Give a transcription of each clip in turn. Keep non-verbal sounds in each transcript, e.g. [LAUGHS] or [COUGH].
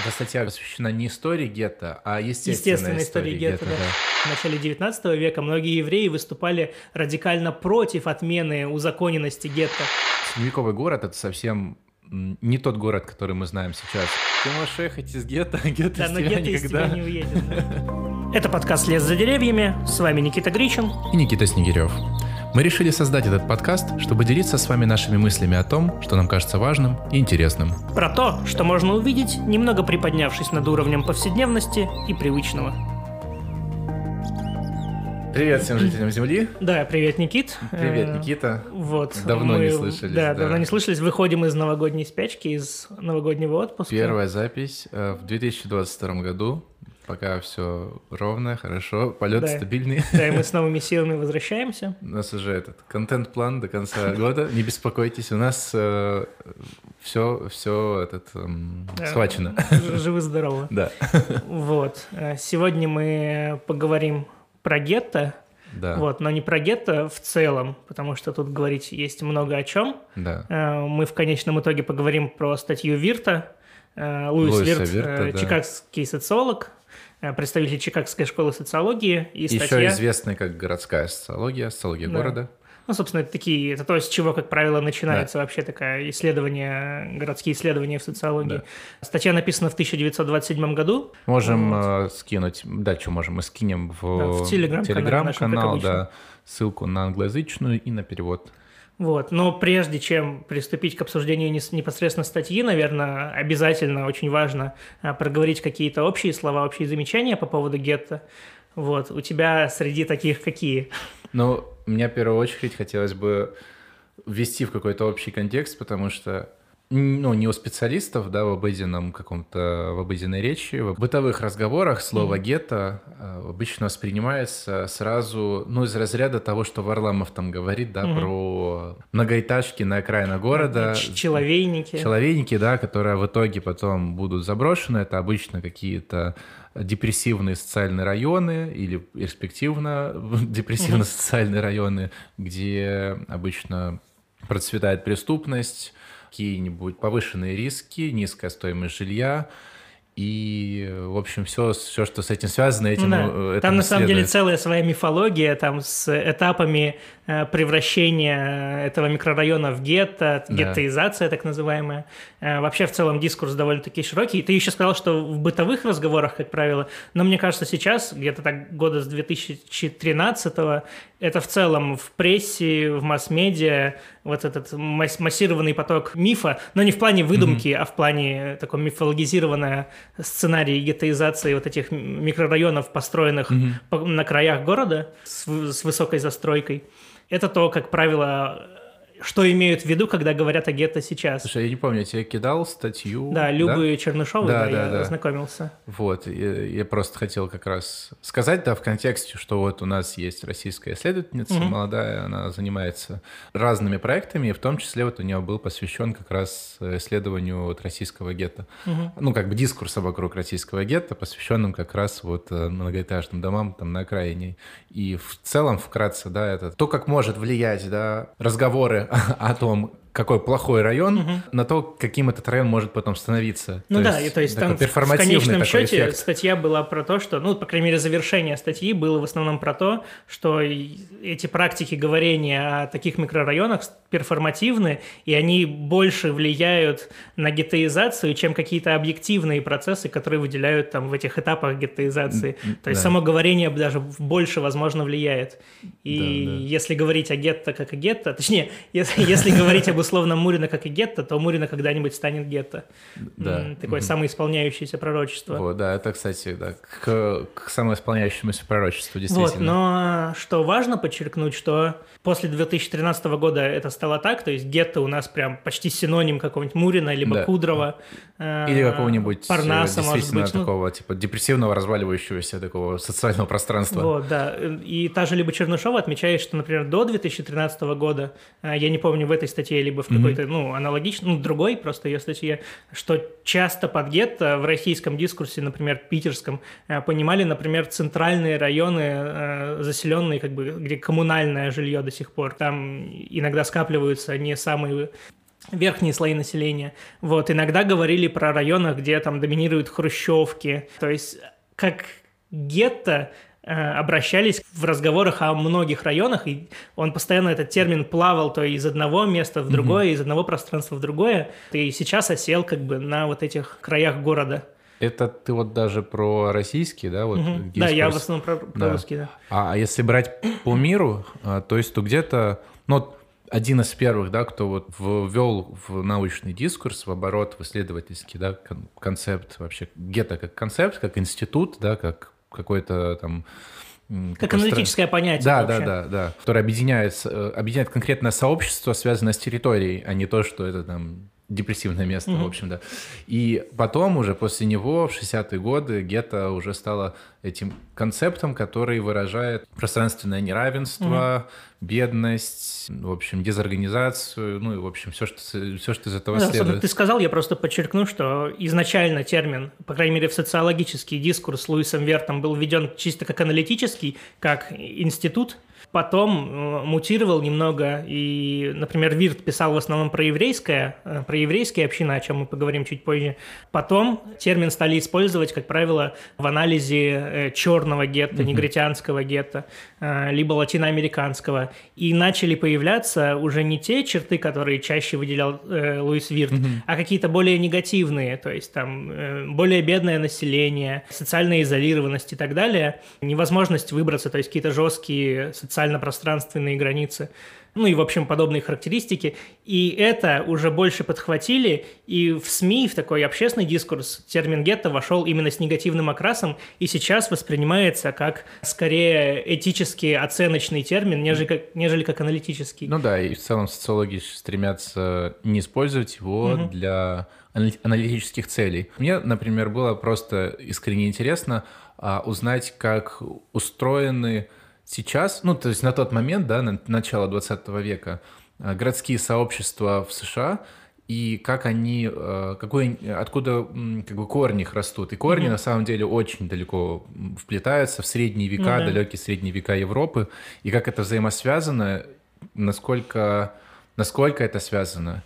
Эта статья посвящена не истории гетто, а естественной, Естественной истории гетто, да. В начале 19 века многие евреи выступали радикально против отмены узаконенности гетто. Средневековый город — это совсем не тот город, который мы знаем сейчас. Ты можешь ехать из гетто, [LAUGHS] а гетто Да, из но тебя гетто из тебя никогда. не уедет. да. [LAUGHS] Это подкаст «Лес за деревьями». С вами Никита Гричин. И Никита Снегирев. Мы решили создать этот подкаст, чтобы делиться с вами нашими мыслями о том, что нам кажется важным и интересным. Про то, что можно увидеть, немного приподнявшись над уровнем повседневности и привычного. Привет всем жителям Земли. Да, привет, Никит. Привет, Э, Никита. Вот. Давно не мы- слышались, Да, да. давно не слышались. Выходим из новогодней спячки, из новогоднего отпуска. Первая запись э, в 2022 году. Пока все ровно, хорошо, полет Да. стабильный. Да, и мы [LAUGHS] с новыми силами возвращаемся. У нас уже этот контент-план до конца года. Не беспокойтесь, у нас все, все этот эм, Да. схвачено. Ж- Живы-здоровы. [LAUGHS] Да, Вот. Э, Сегодня мы поговорим про гетто. да, Вот, но не про гетто в целом, потому что тут говорить есть много о чем. да. Э, Мы в конечном итоге поговорим про статью Вирта. Э, Луис Луиса Вирт, Вирта, э, да. чикагский социолог, э, представитель Чикагской школы социологии. И Еще статья, известный как городская социология, социология Да. города. ну, собственно, это такие, это то, с чего, как правило, начинается вообще такая исследование, городские исследования в социологии. Статья написана в 1927 году. Можем Вот. э, скинуть, да, что можем, мы скинем в, Да, в Телеграм-канал Телеграм-канал, да, ссылку на англоязычную и на перевод. Вот. Но прежде чем приступить к обсуждению непосредственно статьи, наверное, обязательно очень важно а, проговорить какие-то общие слова, общие замечания по поводу гетто. Вот. У тебя среди таких какие? Ну, мне в первую очередь хотелось бы ввести в какой-то общий контекст, потому что ну, не у специалистов, да, в обыденном каком-то, в обыденной речи, в бытовых разговорах слово «гетто» э, обычно воспринимается сразу, ну, из разряда того, что Варламов там говорит, да, Мгм. про многоэтажки на окраинах города, Человейники. Человейники, да, которые в итоге потом будут заброшены, это обычно какие-то депрессивные социальные районы или перспективно [LAUGHS] депрессивно-социальные районы, где обычно процветает преступность, какие-нибудь повышенные риски, низкая стоимость жилья и, в общем, все, все что с этим связано, этим, да. э, этому Там на самом деле следует. целая своя мифология, там с этапами э, превращения этого микрорайона в гетто, Да. геттоизация так называемая. Э, Вообще в целом дискурс довольно-таки широкий. Ты еще сказал, что в бытовых разговорах, как правило, но мне кажется сейчас, где-то так года с 2013 это в целом в прессе, в масс-медиа, вот этот масс- массированный поток мифа, но не в плане выдумки, а в плане такой мифологизированная сценарий геттоизации вот этих микрорайонов, построенных по- на краях города с, с высокой застройкой. Это то, как правило, что имеют в виду, когда говорят о гетто сейчас. Слушай, я не помню, я тебе кидал статью. да, Любы Чернышовой, Да, да, да, я да. ознакомился. Вот, я, я просто хотел как раз сказать, да, в контексте, что вот у нас есть российская исследовательница, Мгм. молодая, она занимается разными проектами, и в том числе вот у нее был посвящен как раз э, исследованию вот российского гетто. Мгм. Ну, как бы дискурса вокруг российского гетто, посвященным как раз вот э, многоэтажным домам там на окраине. И в целом, вкратце, да, это то, как может влиять, да, разговоры о том, какой плохой район, Мгм. на то, каким этот район может потом становиться. Ну да, и то есть там в- конечном счете эффект. статья была про то, что, ну, по крайней мере, завершение статьи было в основном про то, что эти практики говорения о таких микрорайонах перформативны, и они больше влияют на геттоизацию, чем какие-то объективные процессы, которые выделяют там в этих этапах геттоизации. М, м, То есть да. само говорение даже больше, возможно, влияет. И Да, да. если говорить о гетто как о гетто, точнее, [LAUGHS] если, если говорить об условном Мурино как и гетто, то Мурино когда-нибудь станет гетто. Да. Такое Мгм. самоисполняющееся пророчество. Вот, да, это, кстати, да, к, к самоисполняющемуся пророчеству, Вот, действительно. но что важно подчеркнуть, что после 2013 года это стало так, то есть гетто у нас прям почти синоним какого-нибудь Мурина, либо Да. Кудрова. э, Или какого-нибудь Парнаса, э, может действительно быть. ну, такого, типа, депрессивного, разваливающегося такого социального пространства. Вот, да. И та же либо Чернышова отмечает, что, например, до 2013 года, э, я не помню в этой статье, либо в Мгм. какой-то, ну, аналогичной, ну, другой просто ее статье, что часто под гетто в российском дискурсе, например, питерском, э, понимали, например, центральные районы, э, заселенные, как бы, где коммунальное жилье до сих пор. Там иногда скапливаются не самые верхние слои населения. Вот, иногда говорили про районы, где там доминируют хрущевки. То есть как гетто э, обращались в разговорах о многих районах, и он постоянно этот термин плавал то из одного места в другое, mm-hmm. из одного пространства в другое, и сейчас осел как бы на вот этих краях города. Это ты вот даже про российский, да? Вот, угу. Да, я в основном про, про да. русский, да. А, а если брать по миру, а, то есть то где-то, ну, один из первых, да, кто вот ввел в научный дискурс, в оборот, в исследовательский, да, концепт вообще, гетто как концепт, как институт, да, как какой-то там как аналитическое понятие. Да, вообще. да, да, да. Которое объединяет, э, объединяет конкретное сообщество, связанное с территорией, а не то, что это там депрессивное место, mm-hmm. в общем, да. И потом уже после него, в 60-е годы, гетто уже стало этим концептом, который выражает пространственное неравенство, mm-hmm. бедность, в общем, дезорганизацию, ну и, в общем, все, что, все, что из этого да, следует. Ты сказал, я просто подчеркну, что изначально термин, по крайней мере, в социологический дискурс Луисом Вертом был введен чисто как аналитический, как институт, Потом э, мутировал немного, и, например, Вирт писал в основном про еврейское, э, про еврейские общины, о чем мы поговорим чуть позже. Потом термин стали использовать, как правило, в анализе э, черного гетто, негритянского гетто, либо латиноамериканского. И начали появляться уже не те черты, которые чаще выделял Луис Вирт, а какие-то более негативные, то есть там более бедное население, социальная изолированность и так далее, невозможность выбраться, то есть какие-то жесткие социально-пространственные границы, ну и, в общем, подобные характеристики. И это уже больше подхватили, и в СМИ, в такой общественный дискурс термин гетто вошел именно с негативным окрасом, и сейчас воспринимается как скорее этический оценочный термин, нежели как, нежели как аналитический. Ну да, и в целом социологи стремятся не использовать его угу. для аналитических целей. Мне, например, было просто искренне интересно а, узнать, как устроены Сейчас, ну, то есть на тот момент, да, на начало 20 века, э, городские сообщества в США и как они, э, какой, откуда как бы корни их растут. И корни mm-hmm. на самом деле очень далеко вплетаются в средние века, mm-hmm. далекие средние века Европы, и как это взаимосвязано, насколько, насколько это связано,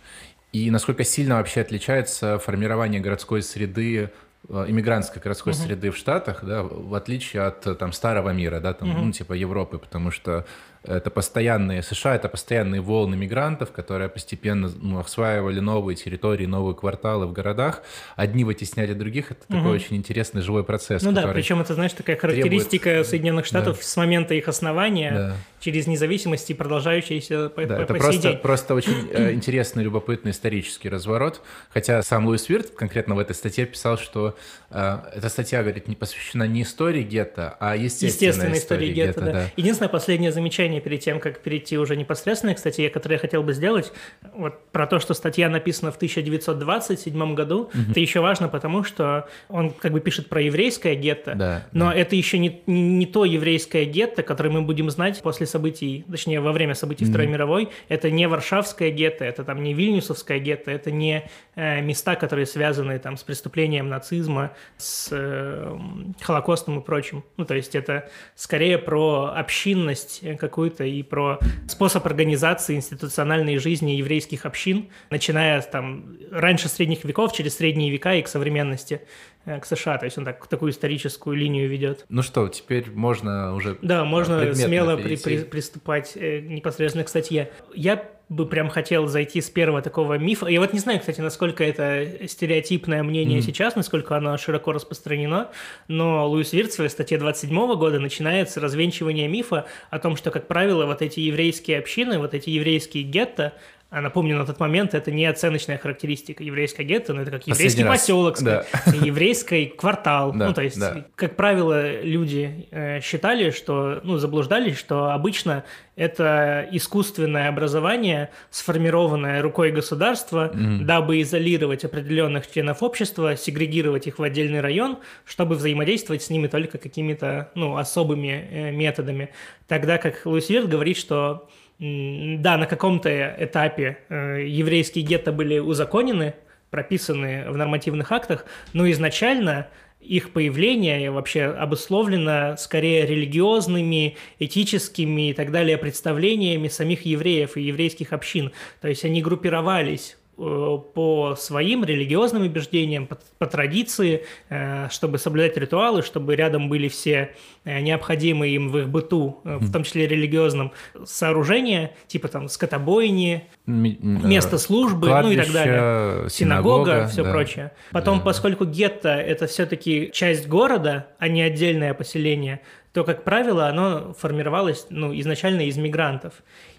и насколько сильно вообще отличается формирование городской среды иммигрантской городской uh-huh. среды в Штатах, да, в отличие от э, там старого мира, да, там, uh-huh. ну, типа Европы, потому что это постоянные, США это постоянные волны мигрантов, которые постепенно ну, осваивали новые территории, новые кварталы в городах. Одни вытесняли других. Это угу. такой очень интересный живой процесс. Ну да, причем это, знаешь, такая характеристика требует... Соединенных Штатов да. с момента их основания да. через независимость и продолжающаяся по, да, по, это по просто, день. просто очень э, [CLEARS THROAT] интересный, любопытный исторический разворот. Хотя сам Луис Вирт конкретно в этой статье писал, что э, эта статья, говорит, не посвящена не истории гетто, а естественной, естественной истории гетто. гетто да. Да. Единственное последнее замечание замечание перед тем, как перейти уже непосредственно к статье, которую я хотел бы сделать, вот про то, что статья написана в 1927 году, угу. это еще важно, потому что он как бы пишет про еврейское гетто, да, но да. это еще не, не, не то еврейское гетто, которое мы будем знать после событий, точнее, во время событий угу. Второй мировой. Это не Варшавское гетто, это там не Вильнюсовское гетто, это не места, которые связаны там с преступлением нацизма, с э, Холокостом и прочим. Ну, то есть это скорее про общинность какую какую-то и про способ организации институциональной жизни еврейских общин, начиная там раньше средних веков, через средние века и к современности, э, к США. То есть он так, такую историческую линию ведет. Ну что, теперь можно уже Да, можно смело при, при, приступать э, непосредственно к статье. Я бы прям хотел зайти с первого такого мифа. Я вот не знаю, кстати, насколько это стереотипное мнение mm-hmm. сейчас, насколько оно широко распространено, но Луис Вирт в статье 27 года начинает с развенчивания мифа о том, что, как правило, вот эти еврейские общины, вот эти еврейские гетто, а напомню, на тот момент это не оценочная характеристика еврейское гетто, но это как еврейский поселок, да. еврейский квартал. [LAUGHS] Да, ну, то есть, да. как правило, люди э, считали, что, ну, заблуждались, что обычно это искусственное образование, сформированное рукой государства, mm-hmm. дабы изолировать определенных членов общества, сегрегировать их в отдельный район, чтобы взаимодействовать с ними только какими-то, ну, особыми э, методами. Тогда как Луис Вирт говорит, что да, на каком-то этапе э, еврейские гетто были узаконены, прописаны в нормативных актах, но изначально их появление вообще обусловлено скорее религиозными, этическими и так далее представлениями самих евреев и еврейских общин. То есть они группировались по своим религиозным убеждениям, по, по традиции, э, чтобы соблюдать ритуалы, чтобы рядом были все э, необходимые им в их быту, в том числе религиозном, сооружения, типа там скотобойни, место службы, ну и так далее, синагога, синагога все да. прочее. Потом, да. поскольку гетто это все-таки часть города, а не отдельное поселение, то, как правило, оно формировалось ну, изначально из мигрантов.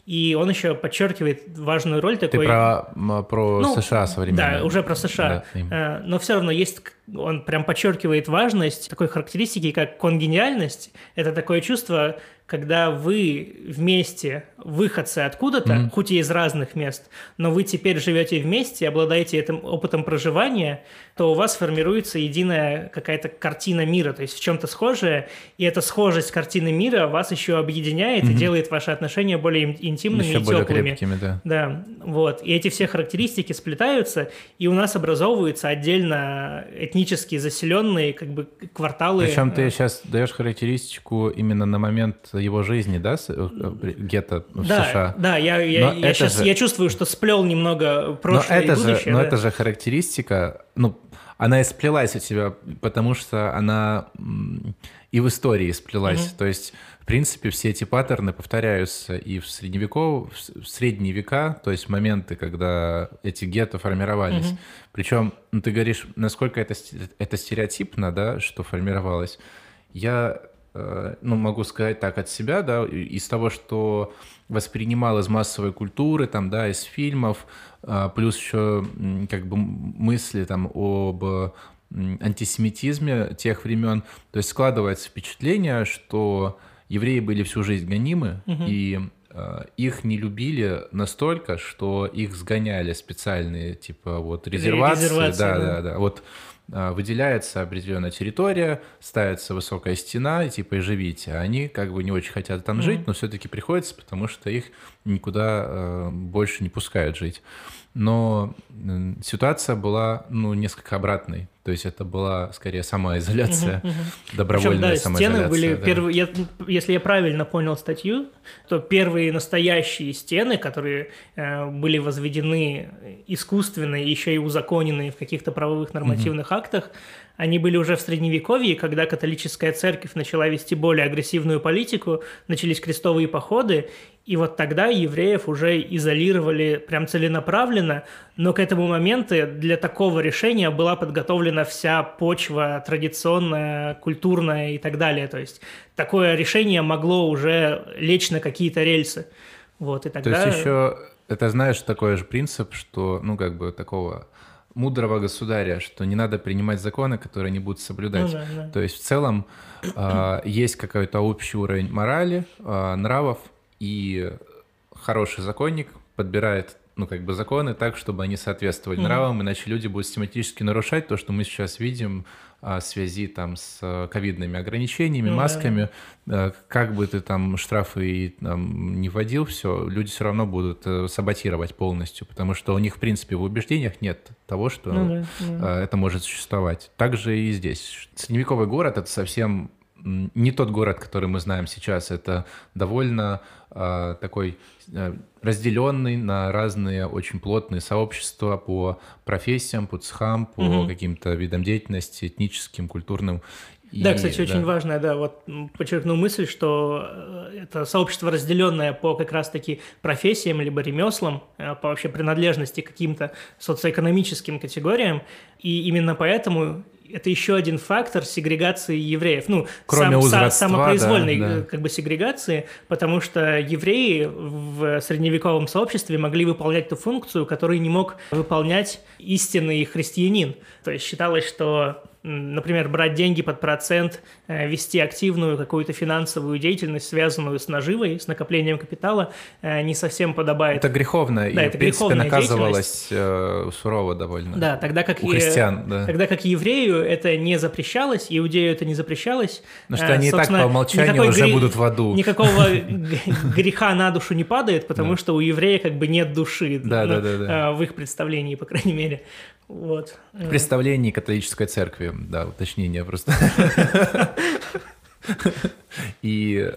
И он еще подчеркивает важную роль такой... Ты про, про ну, США современные. Да, уже про США. Да, э, Но все равно есть... Он прям подчеркивает важность такой характеристики, как конгениальность. Это такое чувство, когда вы вместе выходцы откуда-то, mm-hmm. хоть и из разных мест, но вы теперь живете вместе, обладаете этим опытом проживания, то у вас формируется единая какая-то картина мира, то есть в чем-то схожее, и эта схожесть картины мира вас еще объединяет mm-hmm. и делает ваши отношения более интимными еще и более теплыми. Крепкими, да. Да, вот. И эти все характеристики сплетаются, и у нас образовываются отдельно этнически заселенные как бы кварталы. Причем ты сейчас даешь характеристику именно на момент его жизни, да, э, гетто в да, США. Да, я, я, я сейчас же... я чувствую, что сплел немного прошлое но это и будущее. Же, но это же характеристика, ну, она и сплелась у тебя, потому что она и в истории сплелась. Угу. То есть, в принципе, все эти паттерны повторяются и в средневеков, в средние века, то есть моменты, когда эти гетто формировались. Угу. Причем, ну, ты говоришь, насколько это, это стереотипно, да, что формировалось. Я ну, могу сказать так от себя, да, из того, что воспринимал из массовой культуры, там, да, из фильмов, а, плюс еще как бы мысли там об антисемитизме тех времен, то есть складывается впечатление, что евреи были всю жизнь гонимы, угу. и э, их не любили настолько, что их сгоняли специальные, типа, вот, резервации. резервации да, да, да, да. Вот выделяется определенная территория, ставится высокая стена, и типа и живите. Они как бы не очень хотят там mm-hmm. жить, но все-таки приходится, потому что их никуда э, больше не пускают жить. Но э, ситуация была ну, несколько обратной. То есть это была скорее самоизоляция, угу, угу. добровольная Причем, да, самоизоляция. Стены были да. первые, я, если я правильно понял статью, то первые настоящие стены, которые э, были возведены искусственно еще и узаконены в каких-то правовых нормативных угу. актах, они были уже в Средневековье, когда католическая церковь начала вести более агрессивную политику, начались крестовые походы, и вот тогда евреев уже изолировали прям целенаправленно, но к этому моменту для такого решения была подготовлена вся почва традиционная, культурная и так далее. То есть такое решение могло уже лечь на какие-то рельсы. Вот, и тогда... То есть еще, это знаешь, такой же принцип, что, ну, как бы такого мудрого государя, что не надо принимать законы, которые не будут соблюдать. Ну, да, да. То есть в целом э, есть какой-то общий уровень морали, э, нравов, и хороший законник подбирает ну, как бы законы так, чтобы они соответствовали mm-hmm. нравам, иначе люди будут систематически нарушать то, что мы сейчас видим а, в связи там с э, ковидными ограничениями, mm-hmm. масками. А, как бы ты там штрафы и, там, не вводил, все, люди все равно будут э, саботировать полностью, потому что у них, в принципе, в убеждениях нет того, что mm-hmm. это может существовать. Также и здесь. Средневековый город — это совсем не тот город, который мы знаем сейчас. Это довольно э, такой э, разделенный на разные очень плотные сообщества по профессиям, по цехам, по угу. каким-то видам деятельности, этническим, культурным. И, да, кстати, очень да. важная, да, вот подчеркну мысль, что э, это сообщество, разделенное по как раз-таки профессиям либо ремеслам, э, по вообще принадлежности к каким-то социоэкономическим категориям, и именно поэтому это еще один фактор сегрегации евреев. Ну, Кроме сам, са, самопроизвольной да, да. как бы сегрегации, потому что евреи в средневековом сообществе могли выполнять ту функцию, которую не мог выполнять истинный христианин. То есть считалось, что например, брать деньги под процент, э, вести активную какую-то финансовую деятельность, связанную с наживой, с накоплением капитала, э, не совсем подобает. Это греховно, да, и, это в принципе, наказывалось э, сурово довольно. Да, тогда как, У христиан, да. тогда как еврею это не запрещалось, иудею это не запрещалось. Ну что они и так по умолчанию уже гре... будут в аду. Никакого [LAUGHS] греха на душу не падает, потому что у еврея как бы нет души ну, в их представлении, по крайней мере. Вот. В представлении католической церкви, да, уточнение просто. [LAUGHS] [LAUGHS] И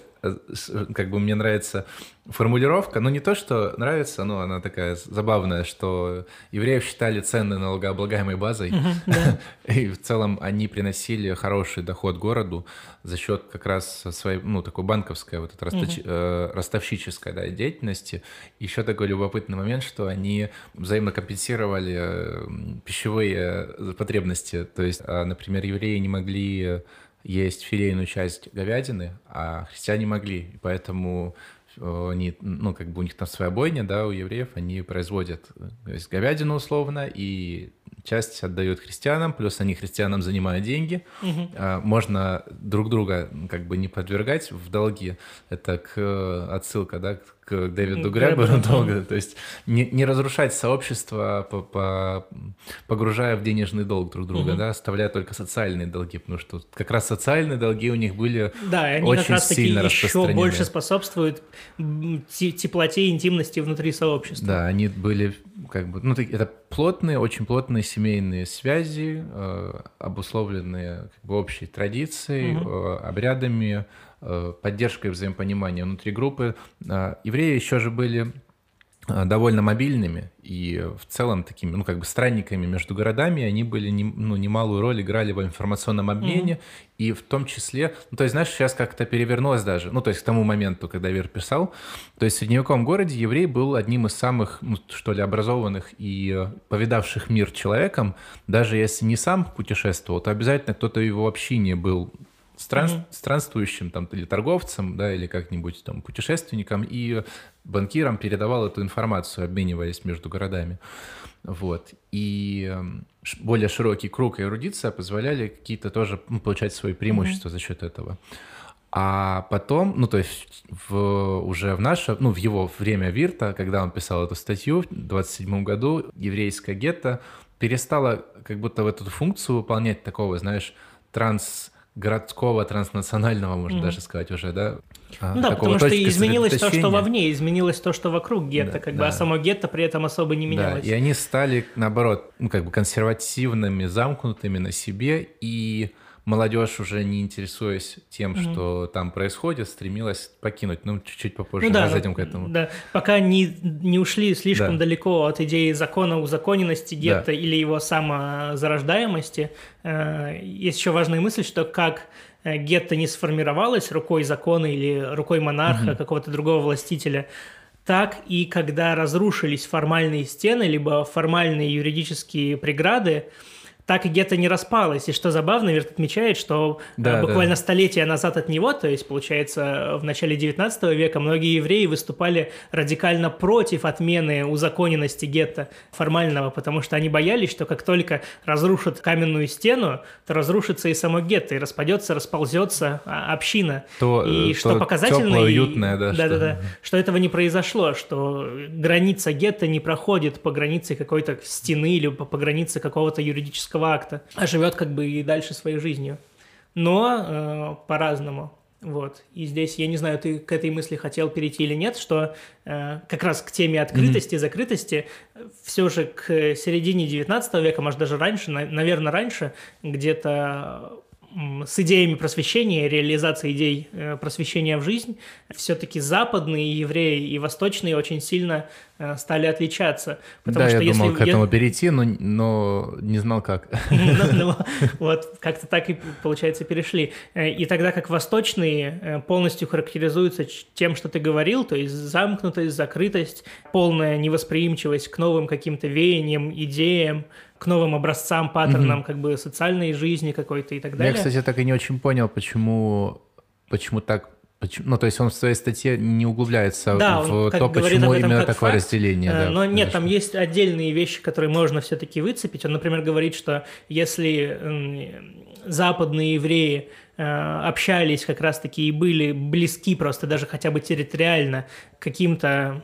как бы мне нравится формулировка, ну не то, что нравится, но она такая забавная, что евреев считали ценной налогооблагаемой базой, [LAUGHS] и в целом они приносили хороший доход городу за счет как раз своей, ну, такой банковской, вот этой uh ростовщической да, деятельности. Еще такой любопытный момент, что они взаимно компенсировали э, пищевые потребности, то есть, а, например, евреи не могли есть филейную часть говядины, а христиане могли, и поэтому э, они, ну, как бы у них там своя бойня, да, у евреев, они производят э, то есть говядину условно, и часть отдают христианам, плюс они христианам занимают деньги. Угу. Можно друг друга как бы не подвергать в долги. Это к э, отсылка, да, к Дэвиду Греберу долго. То есть не, не разрушать сообщество, по, по, погружая в денежный долг друг друга, угу. да, оставляя только социальные долги, потому что как раз социальные долги у них были да, и они очень как раз сильно еще больше способствуют теплоте и интимности внутри сообщества. Да, они были как бы, ну, это плотные, очень плотные семейные связи, э, обусловленные как бы общей традицией, угу. э, обрядами, поддержкой взаимопонимания внутри группы. Э, евреи еще же были Э, довольно мобильными и в целом такими, ну, как бы странниками между городами, они были, не, ну, немалую роль играли в информационном обмене, mm-hmm. и в том числе, ну, то есть, знаешь, сейчас как-то перевернулось даже, ну, то есть к тому моменту, когда Вер писал, то есть в средневековом городе еврей был одним из самых, ну, что ли, образованных и э, повидавших мир человеком, даже если не сам путешествовал, то обязательно кто-то его в общине был стран, mm-hmm. странствующим там или торговцам, да, или как-нибудь там путешественникам и банкирам передавал эту информацию, обмениваясь между городами. Вот. И эм, более широкий круг и эрудиция позволяли какие-то тоже ну, получать свои преимущества mm-hmm. за счет этого. А потом, ну, то есть в, уже в наше, ну, в его время Вирта, когда он писал эту статью в 27 году, еврейская гетто перестала как будто в эту функцию выполнять такого, знаешь, транс городского, транснационального, можно mm-hmm. даже сказать уже, да? А, ну да, потому что изменилось то, что вовне, изменилось то, что вокруг гетто, да, как да. бы, а само гетто при этом особо не менялось. Да, и они стали, наоборот, ну, как бы консервативными, замкнутыми на себе, и молодежь, уже не интересуясь тем, mm-hmm. что там происходит, стремилась покинуть. Ну, чуть-чуть попозже ну, да, мы зайдем к этому. Да, пока не, не ушли слишком да. далеко от идеи закона узаконенности гетто да. или его самозарождаемости, э, есть еще важная мысль, что как э, гетто не сформировалось рукой закона или рукой монарха, mm-hmm. какого-то другого властителя, так и когда разрушились формальные стены, либо формальные юридические преграды, так и гетто не распалось. И что забавно, Верт отмечает, что э, да, буквально да. столетия назад от него, то есть, получается, в начале 19 века, многие евреи выступали радикально против отмены узаконенности гетто формального, потому что они боялись, что как только разрушат каменную стену, то разрушится и само гетто, и распадется, расползется а, община. То, и то что показательно... Теплое, уютное, да. Да, да, да. [LAUGHS] Что этого не произошло, что граница гетто не проходит по границе какой-то стены или по границе какого-то юридического террористического акта, а живет как бы и дальше своей жизнью. Но э, по-разному. Вот. И здесь, я не знаю, ты к этой мысли хотел перейти или нет, что э, как раз к теме открытости, mm-hmm. закрытости, все же к середине 19 века, может даже раньше, на, наверное, раньше, где-то с идеями просвещения, реализации идей э, просвещения в жизнь, все-таки западные евреи и восточные очень сильно э, стали отличаться. Потому да, что я если, думал к этому перейти, но, но не знал как. [LAUGHS] Ну, ну, вот, как-то так и, получается, перешли. Э, и тогда как восточные полностью характеризуются тем, что ты говорил, то есть замкнутость, закрытость, полная невосприимчивость к новым каким-то веяниям, идеям, к новым образцам, паттернам угу. как бы социальной жизни какой-то и так далее. Я, кстати, так и не очень понял, почему, почему так Почему? Ну, то есть он в своей статье не углубляется да, в он, то, почему именно такое факт, разделение. Да, но нет, там есть отдельные вещи, которые можно все-таки выцепить. Он, например, говорит, что если западные евреи э, общались как раз-таки и были близки просто даже хотя бы территориально каким-то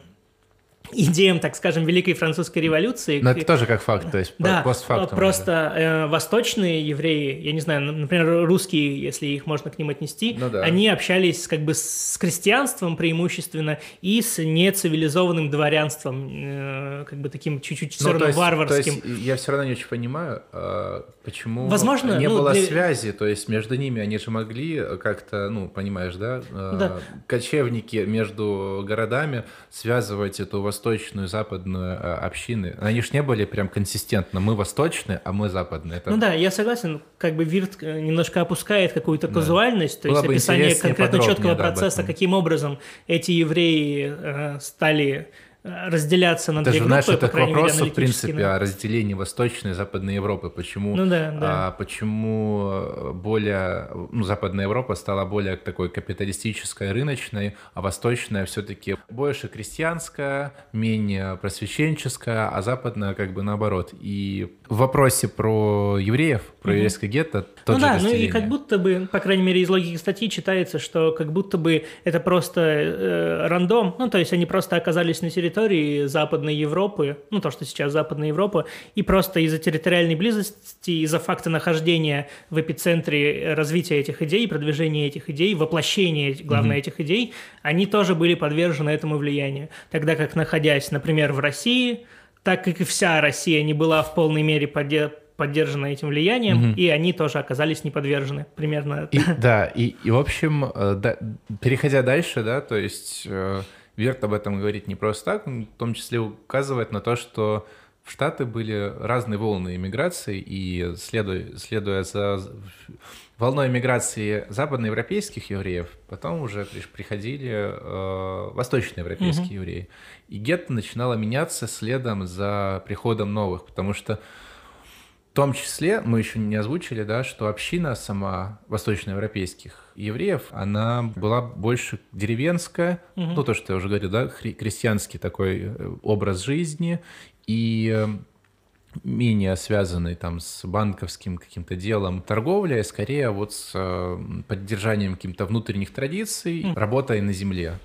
идеям, так скажем, Великой Французской революции. Но это тоже как факт, то есть да, постфактум. просто э, восточные евреи, я не знаю, например, русские, если их можно к ним отнести, ну, да. они общались как бы с крестьянством преимущественно и с нецивилизованным дворянством, э, как бы таким чуть-чуть все ну, равно есть, варварским. То есть я все равно не очень понимаю, э, Почему Возможно, не ну, было для- связи, то есть между ними они же могли как-то, ну, понимаешь, да, э, Да. кочевники между городами связывать эту восточную и западную э, общины. Они же не были прям консистентно. Мы восточные, а мы западные. Это Ну да, я согласен, как бы Вирт э, немножко опускает какую-то Да. казуальность, то Было есть бы описание конкретно четкого да, процесса, каким образом эти евреи э, стали разделяться на Это две группы, знаешь, это к крайней мере, вопросу, в принципе, да. о разделении Восточной и Западной Европы. Почему, Ну да, да. а, почему э, более, ну, Западная Европа стала более такой капиталистической, рыночной, а Восточная все-таки больше крестьянская, менее просвещенческая, а Западная как бы наоборот. И в вопросе про евреев, про еврейское гетто, тот ну да, ну и как будто бы, по крайней мере, из логики статьи читается, что как будто бы это просто э, рандом, ну то есть они просто оказались на территории Западной Европы, ну то, что сейчас Западная Европа, и просто из-за территориальной близости, из-за факта нахождения в эпицентре развития этих идей, продвижения этих идей, воплощения, главное, этих идей, они тоже были подвержены этому влиянию. Тогда как, находясь, например, в России, так как и вся Россия не была в полной мере подде- поддержана этим влиянием, Мгм. и они тоже оказались не подвержены. Примерно. И, да, и, и в общем, э, да, переходя дальше, да, то есть э, Верт об этом говорит не просто так, он в том числе указывает на то, что в Штаты были разные волны иммиграции, и следуя, следуя за волной иммиграции западноевропейских евреев, потом уже приходили э, восточноевропейские Мгм. евреи. И гетто начинало меняться следом за приходом новых, потому что в том числе, мы еще не озвучили, да, что община сама восточноевропейских евреев, она была больше деревенская, Мгм. ну то, что я уже говорил, да, хри- крестьянский такой э, образ жизни и э, менее связанный там с банковским каким-то делом торговля, скорее вот с э, поддержанием каких-то внутренних традиций, Мгм. работой на земле.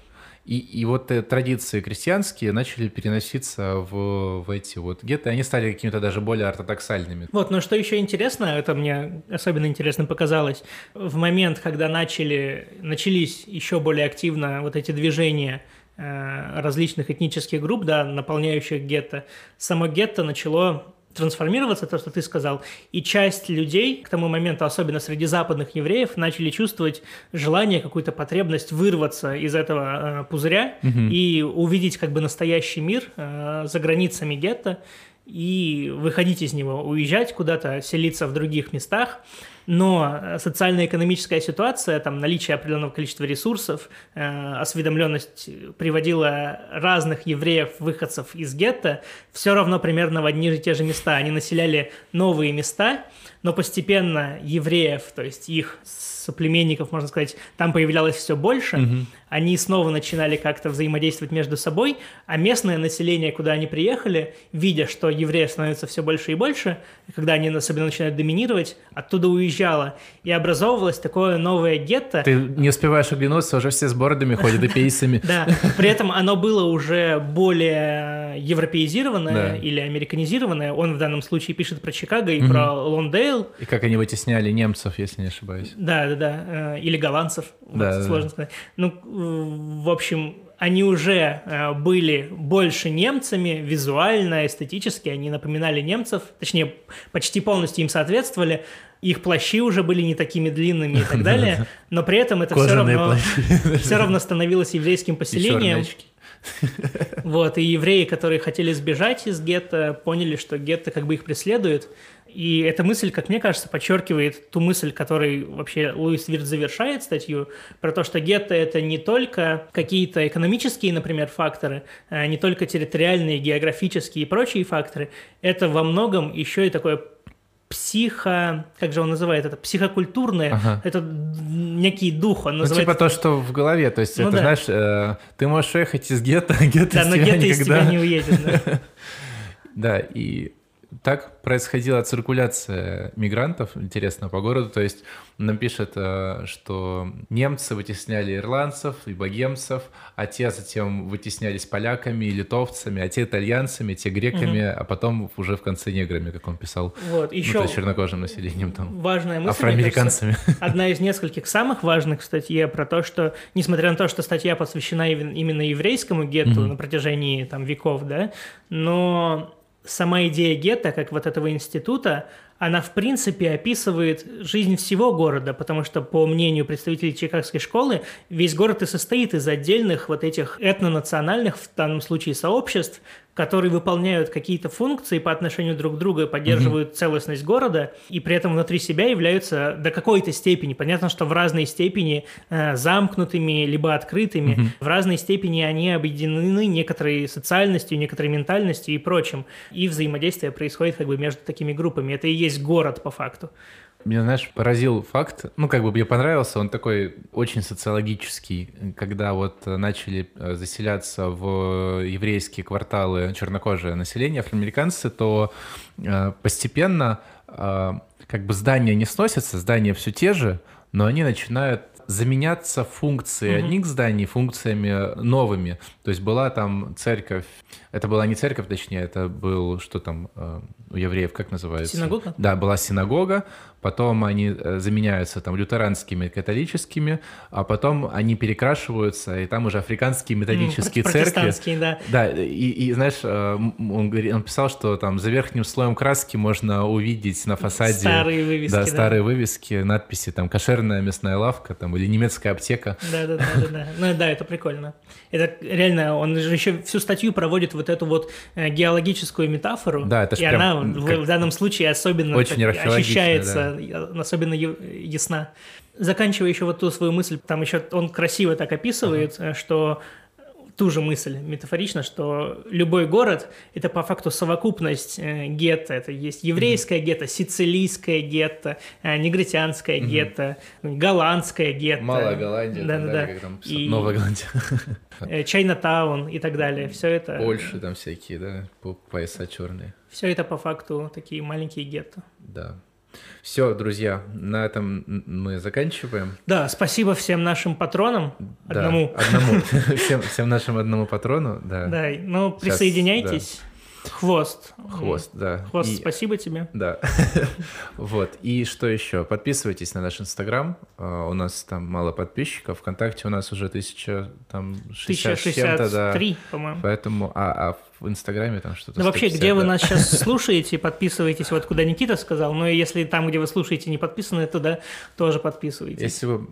И, и вот э, традиции крестьянские начали переноситься в, в эти вот гетто, и они стали какими-то даже более ортодоксальными. Вот, но что еще интересно, это мне особенно интересно показалось, в момент, когда начали, начались еще более активно вот эти движения э, различных этнических групп, да, наполняющих гетто, само гетто начало трансформироваться, то, что ты сказал, и часть людей к тому моменту, особенно среди западных евреев, начали чувствовать желание, какую-то потребность вырваться из этого э, пузыря Мгм. и увидеть как бы настоящий мир э, за границами гетто и выходить из него, уезжать куда-то, селиться в других местах. Но э, социально-экономическая ситуация, там наличие определенного количества ресурсов, э, осведомленность приводила разных евреев, выходцев из гетто, все равно примерно в одни и те же места. Они населяли новые места, но постепенно евреев, то есть их соплеменников, можно сказать, там появлялось все больше, Мгм. они снова начинали как-то взаимодействовать между собой, а местное население, куда они приехали, видя, что евреев становится все больше и больше, когда они особенно начинают доминировать, оттуда уезжало, и образовывалось такое новое гетто, Ты не успеваешь оглянуться, уже все с бородами ходят и пейсами. да, при этом оно было уже более европеизированное или американизированное. Он в данном случае пишет про Чикаго и про Лондейл. И как они вытесняли немцев, если не ошибаюсь. Да, да, да. э, Или голландцев. Сложно сказать. Ну, в общем, они уже э, были больше немцами визуально, эстетически. Они напоминали немцев, точнее, почти полностью им соответствовали. Их плащи уже были не такими длинными и так [LAUGHS] далее. Но при этом это все равно, все равно становилось еврейским поселением. [LAUGHS] Вот, и евреи, которые хотели сбежать из гетто, поняли, что гетто как бы их преследует. И эта мысль, как мне кажется, подчеркивает ту мысль, которой вообще Луис Вирт завершает статью, про то, что гетто – это не только какие-то экономические, например, факторы, а не только территориальные, географические и прочие факторы, это во многом еще и такое психо... Как же он называет это? Психокультурное. Ага. Это некий дух. Он Ну, называет типа то, что в голове. То есть, Ну это, да. знаешь, э, ты можешь уехать из гетто, а [LAUGHS] гетто Да, из но тебя гетто из никогда... тебя не уедет. да. [LAUGHS] Да, и так происходила циркуляция мигрантов, интересно, по городу. То есть нам пишет, э, что немцы вытесняли ирландцев и богемцев, а те затем вытеснялись поляками и литовцами, а те итальянцами, те греками, а потом уже в конце неграми, как он писал. Вот, Ну, еще то есть чернокожим населением там. важная мысль, мне кажется, Афроамериканцами. одна из нескольких самых важных в статье про то, что, несмотря на то, что статья посвящена именно еврейскому гетту Мгм. на протяжении там, веков, да, но сама идея гетто, как вот этого института, она в принципе описывает жизнь всего города, потому что, по мнению представителей Чикагской школы, весь город и состоит из отдельных вот этих этнонациональных, в данном случае, сообществ, которые выполняют какие-то функции по отношению друг к другу, поддерживают mm-hmm. целостность города, и при этом внутри себя являются до какой-то степени, понятно, что в разной степени э, замкнутыми, либо открытыми, mm-hmm. в разной степени они объединены некоторой социальностью, некоторой ментальностью и прочим, и взаимодействие происходит как бы между такими группами. Это и есть город по факту. Меня, знаешь, поразил факт, ну, как бы мне понравился, он такой очень социологический, когда вот начали э, заселяться в еврейские кварталы чернокожее население, афроамериканцы, то э, постепенно э, как бы здания не сносятся, здания все те же, но они начинают заменяться функции mm-hmm. одних зданий функциями новыми. То есть была там церковь, это была не церковь, точнее, это был, что там э, у евреев, как называется? Синагога? Да, была синагога, потом они э, заменяются там лютеранскими, католическими, а потом они перекрашиваются, и там уже африканские методические mm, церкви. да. Да, и, и знаешь, э, он, говорит, он писал, что там за верхним слоем краски можно увидеть на фасаде... Старые вывески, Да, да. старые вывески, надписи там «Кошерная мясная лавка» там, или «Немецкая аптека». Да-да-да, да. ну да, это прикольно. Это реально, он же еще всю статью проводит вот эту вот э, геологическую метафору. Да, это и она в, в данном случае особенно очень так, ощущается, да. особенно ясна. Заканчивая еще вот ту свою мысль, там еще он красиво так описывает, uh-huh. что ту же мысль метафорично, что любой город – это по факту совокупность э, гетто. Это есть еврейское mm-hmm. гетто, сицилийское гетто, э, негритянское mm-hmm. гетто, голландское гетто. Малая Голландия, да, да, да. И... Новая Голландия. [LAUGHS] Э, Чайнатаун и так далее. Все это... Польша там всякие, да, пояса черные. Все это по факту такие маленькие гетто. Да. Все, друзья, на этом мы заканчиваем. Да, спасибо всем нашим патронам. Да, одному. Одному. [LAUGHS] Всем, всем нашим одному патрону, да. Да, ну присоединяйтесь. Да. Хвост. Хвост, да. Хвост, и... спасибо тебе. Да. [LAUGHS] вот. И что еще? Подписывайтесь на наш Инстаграм. Uh, у нас там мало подписчиков. Вконтакте у нас уже тысяча, там, 60 1063, да. по-моему. Поэтому, а, а в Инстаграме там что-то Ну вообще, где да. вы нас сейчас слушаете, подписывайтесь, вот куда Никита сказал. Но если там, где вы слушаете, не подписаны, то да, тоже подписывайтесь. Если вы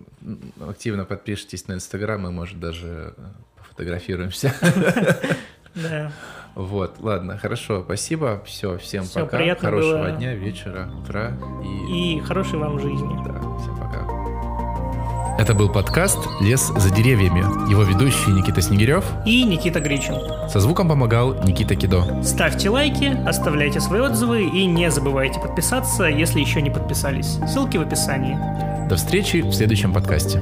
активно подпишетесь на Инстаграм, мы, может, даже пофотографируемся. [LAUGHS] Да. Вот, ладно, хорошо, спасибо, все, всем все, пока, приятно хорошего было. дня, вечера, утра и... И хорошей вам жизни. Да, всем пока. Это был подкаст «Лес за деревьями». Его ведущие Никита Снегирев и Никита Гричин. Со звуком помогал Никита Кидо. Ставьте лайки, оставляйте свои отзывы и не забывайте подписаться, если еще не подписались. Ссылки в описании. До встречи в следующем подкасте.